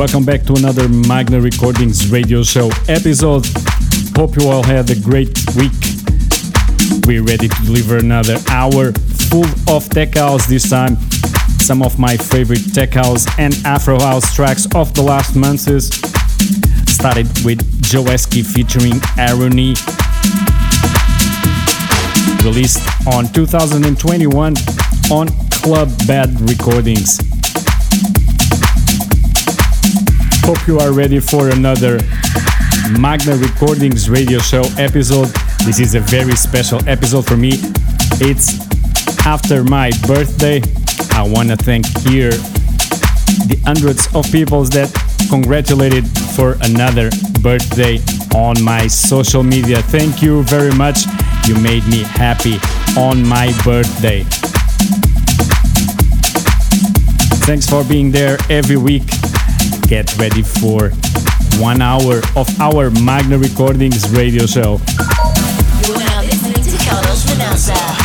Welcome back to another Magna Recordings radio show episode. Hope you all had a great week. We're ready to deliver another hour full of tech house this time. Some of my favorite tech house and Afro house tracks of the last months started with Joeski featuring Arony, released on 2021 on Club Bad Recordings. Hope you are ready for another Magna Recordings radio show episode. This is a very special episode for me. It's after my birthday. I want to thank here the hundreds of people that congratulated for another birthday on my social media. Thank you very much. You made me happy on my birthday. Thanks for being there every week get ready for one hour of our Magna Recordings radio show. You are now listening to Carlos.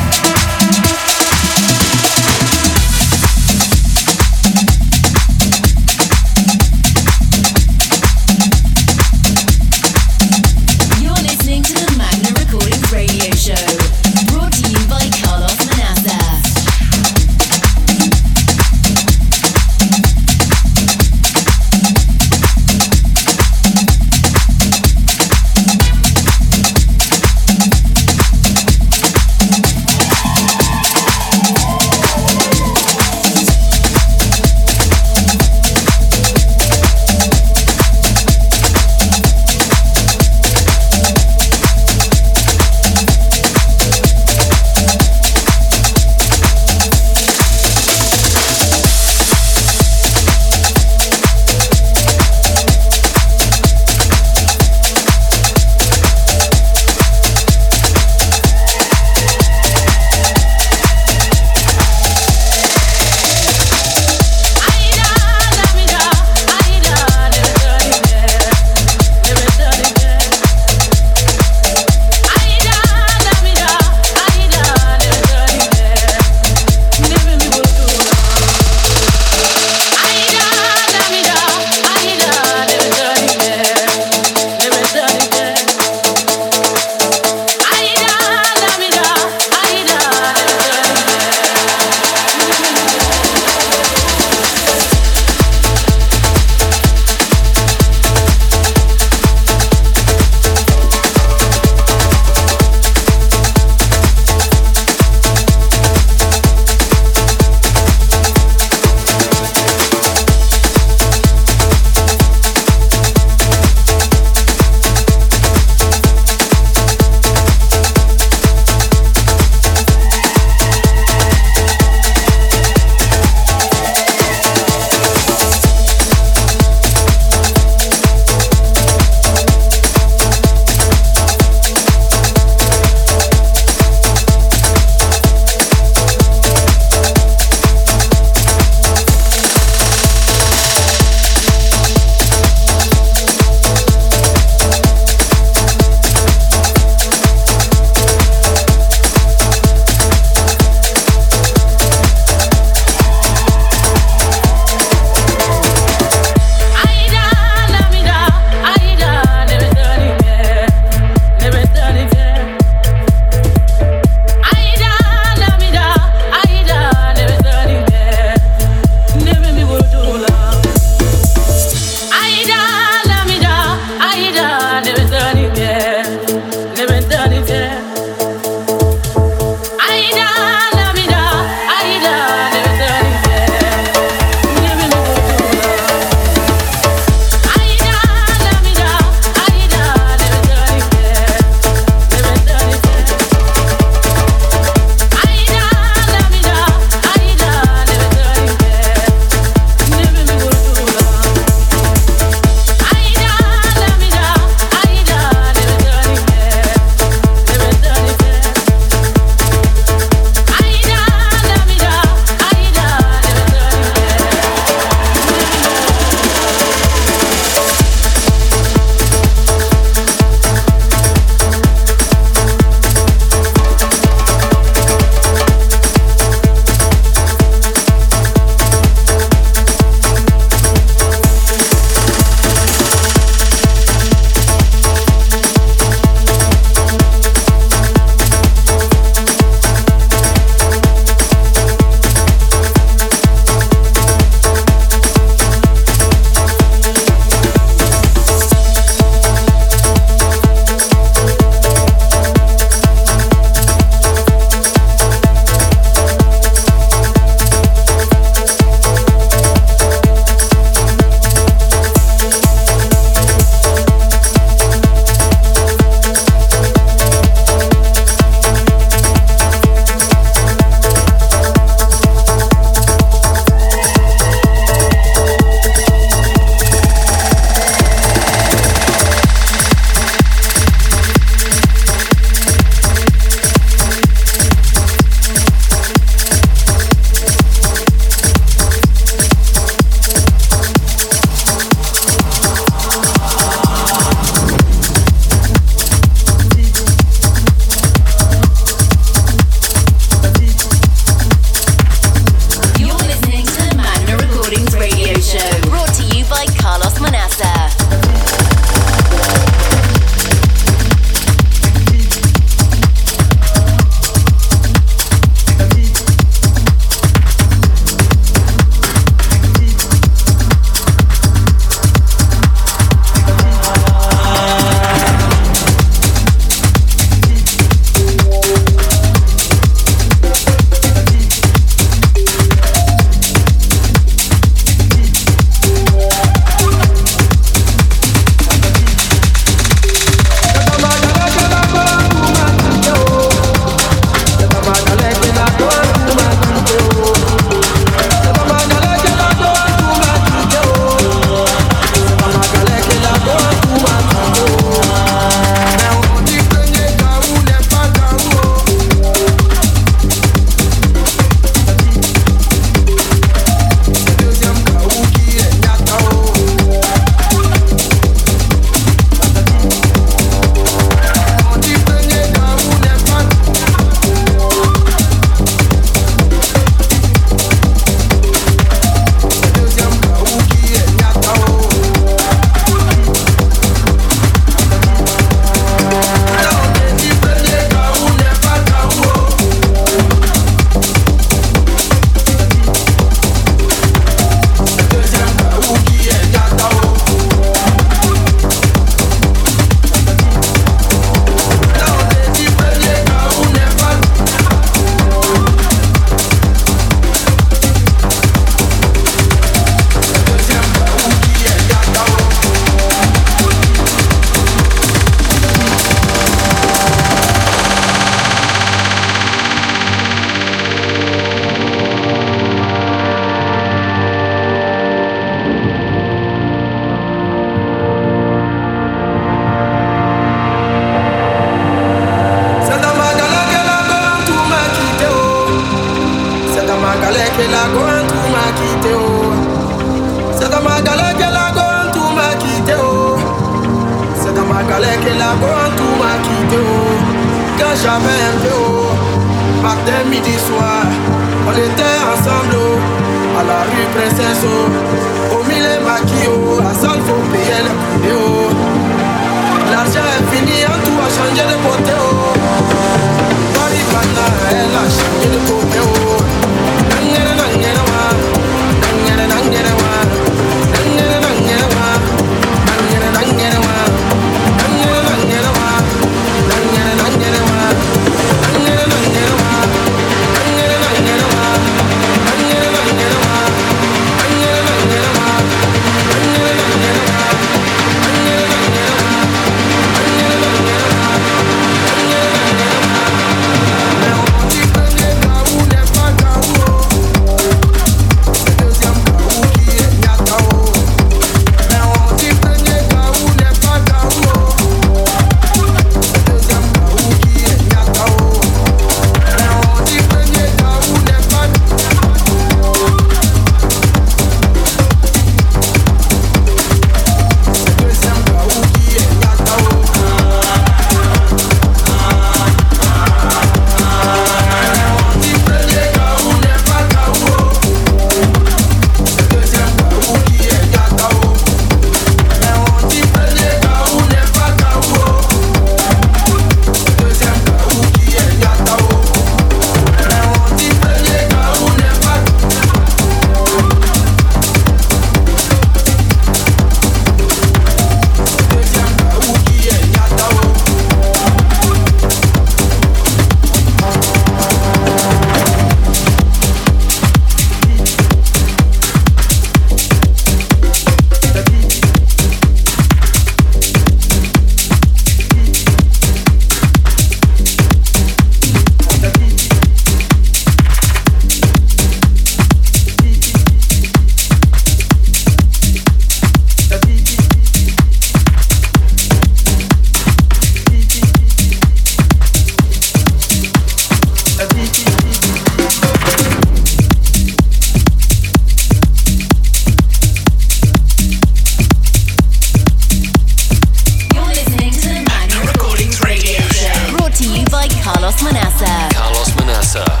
Carlos Manaça. Carlos Manaça.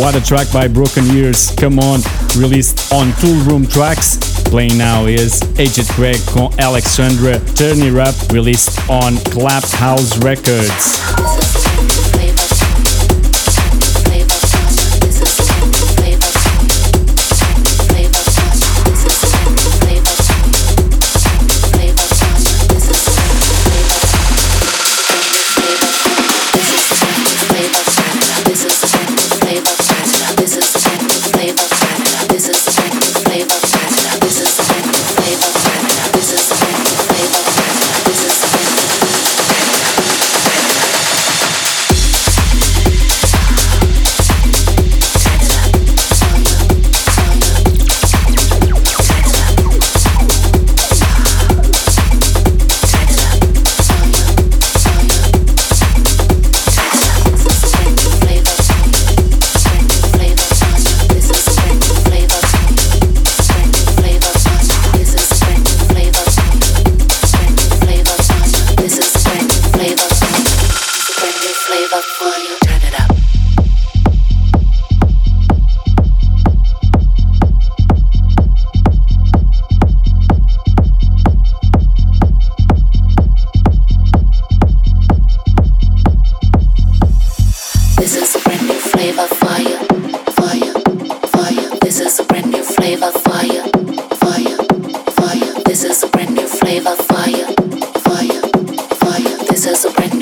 What a track by Broken Ears, come on, released on Toolroom Trax. Playing now is Agent Craig con Alexandra Turn It Up, released on Clap House Records.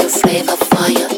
flavor for you.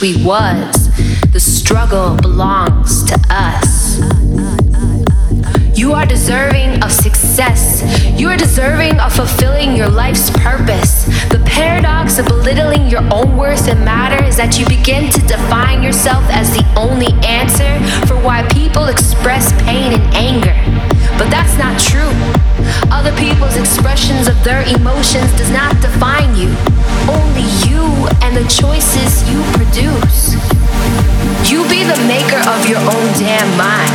We was. The struggle belongs to us. You are deserving of success. You are deserving of fulfilling your life's purpose. The paradox of belittling your own worth and matter is that you begin to define yourself as the only answer for why people express pain and anger. But that's not true. Other people's expressions of their emotions does not define you. And the choices you produce. You be the maker of your own damn mind.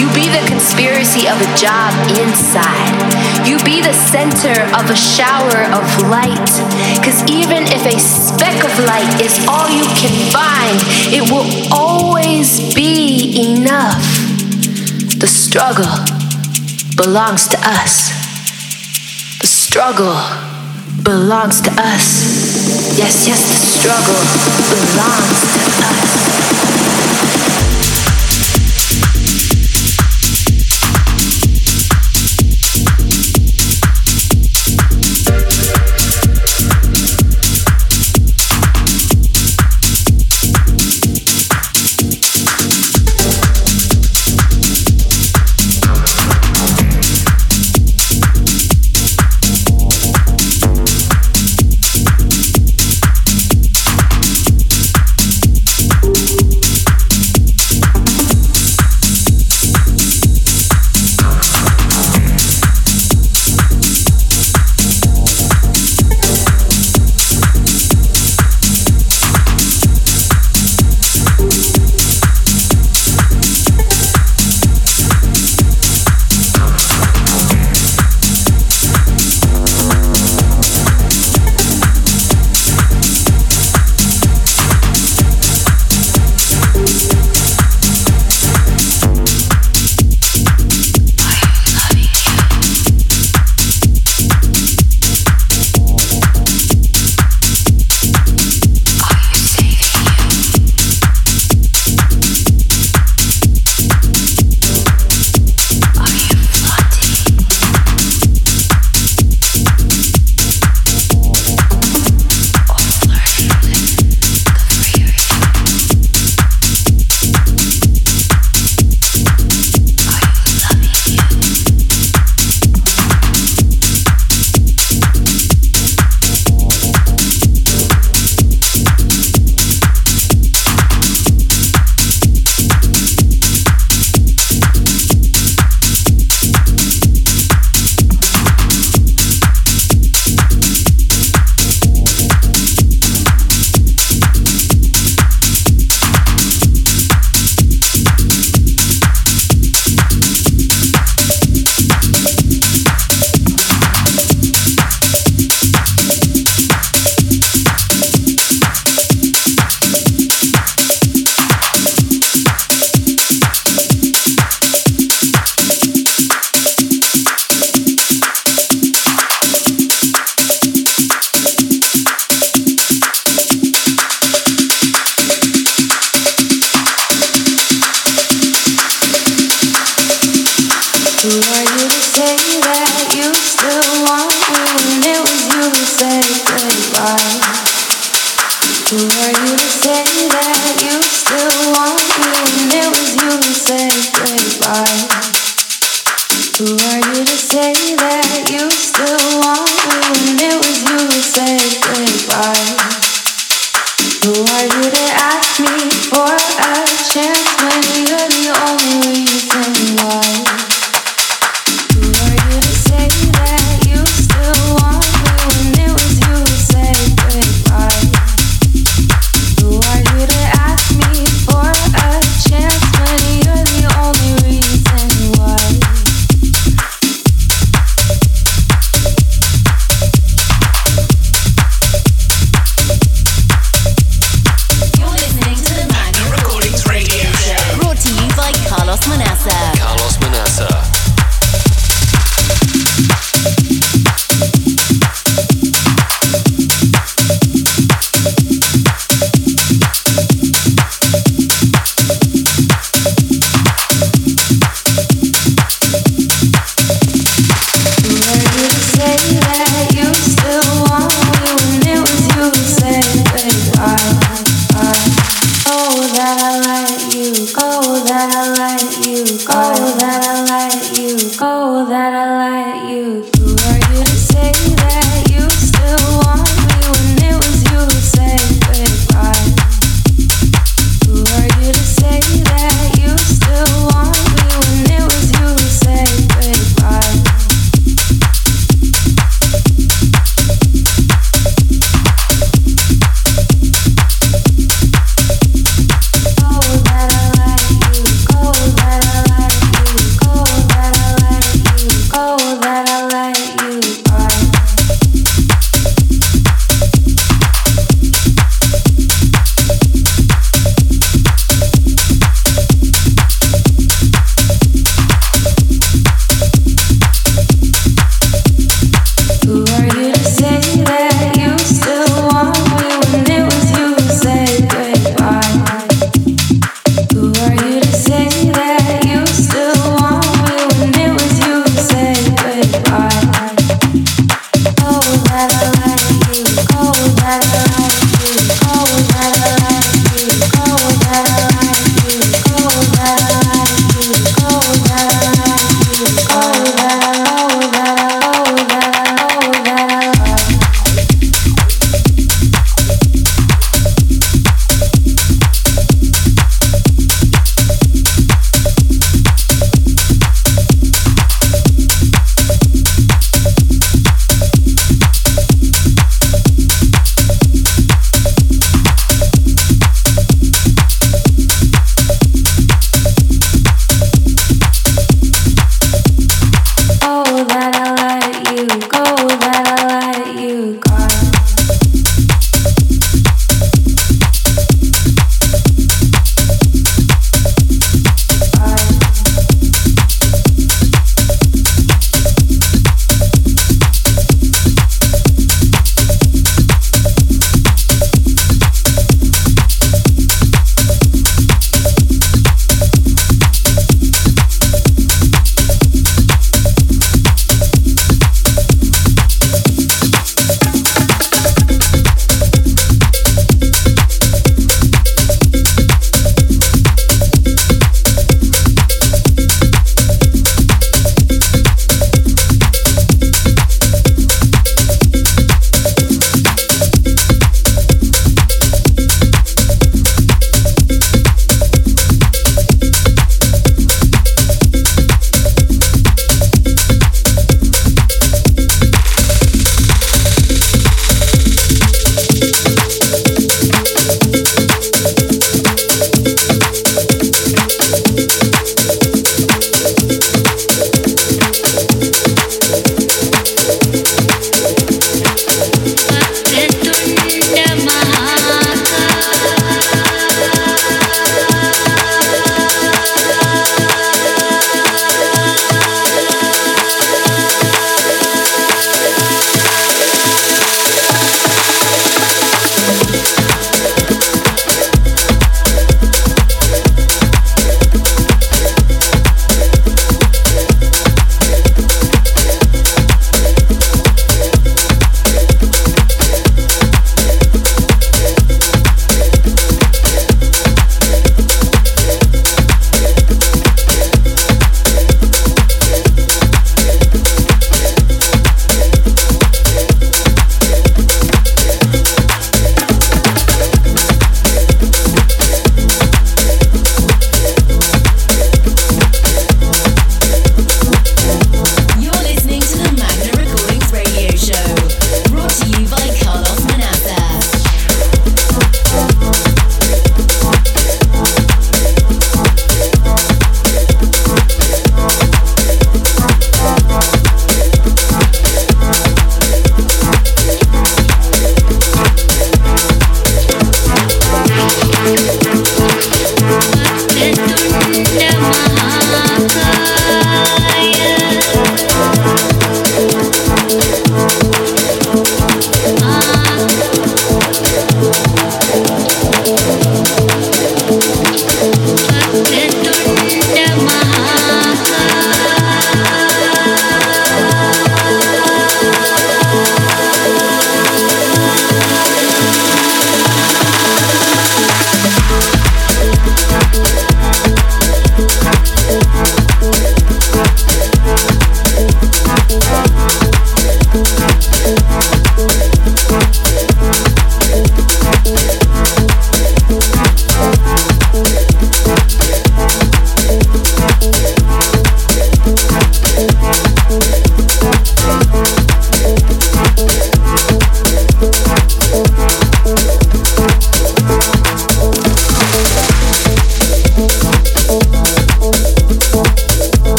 You be the conspiracy of a job inside. You be the center of a shower of light. Cause even if a speck of light is all you can find, it will always be enough. The struggle belongs to us The struggle belongs to us. Yes, yes, the struggle belongs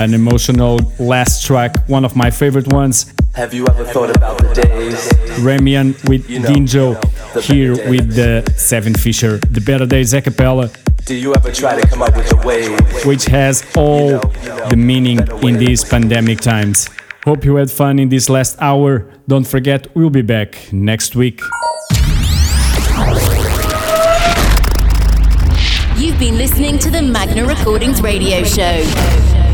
An emotional last track, one of my favorite ones. Have you ever thought about the days? Remian with you know, Dinjo here with the Seven Fisher, the Better Days a cappella. Do you ever try to come up with a way? Which has all you know, you know, the meaning in these pandemic times. Hope you had fun in this last hour. Don't forget, we'll be back next week. You've been listening to the Magna Recordings radio show.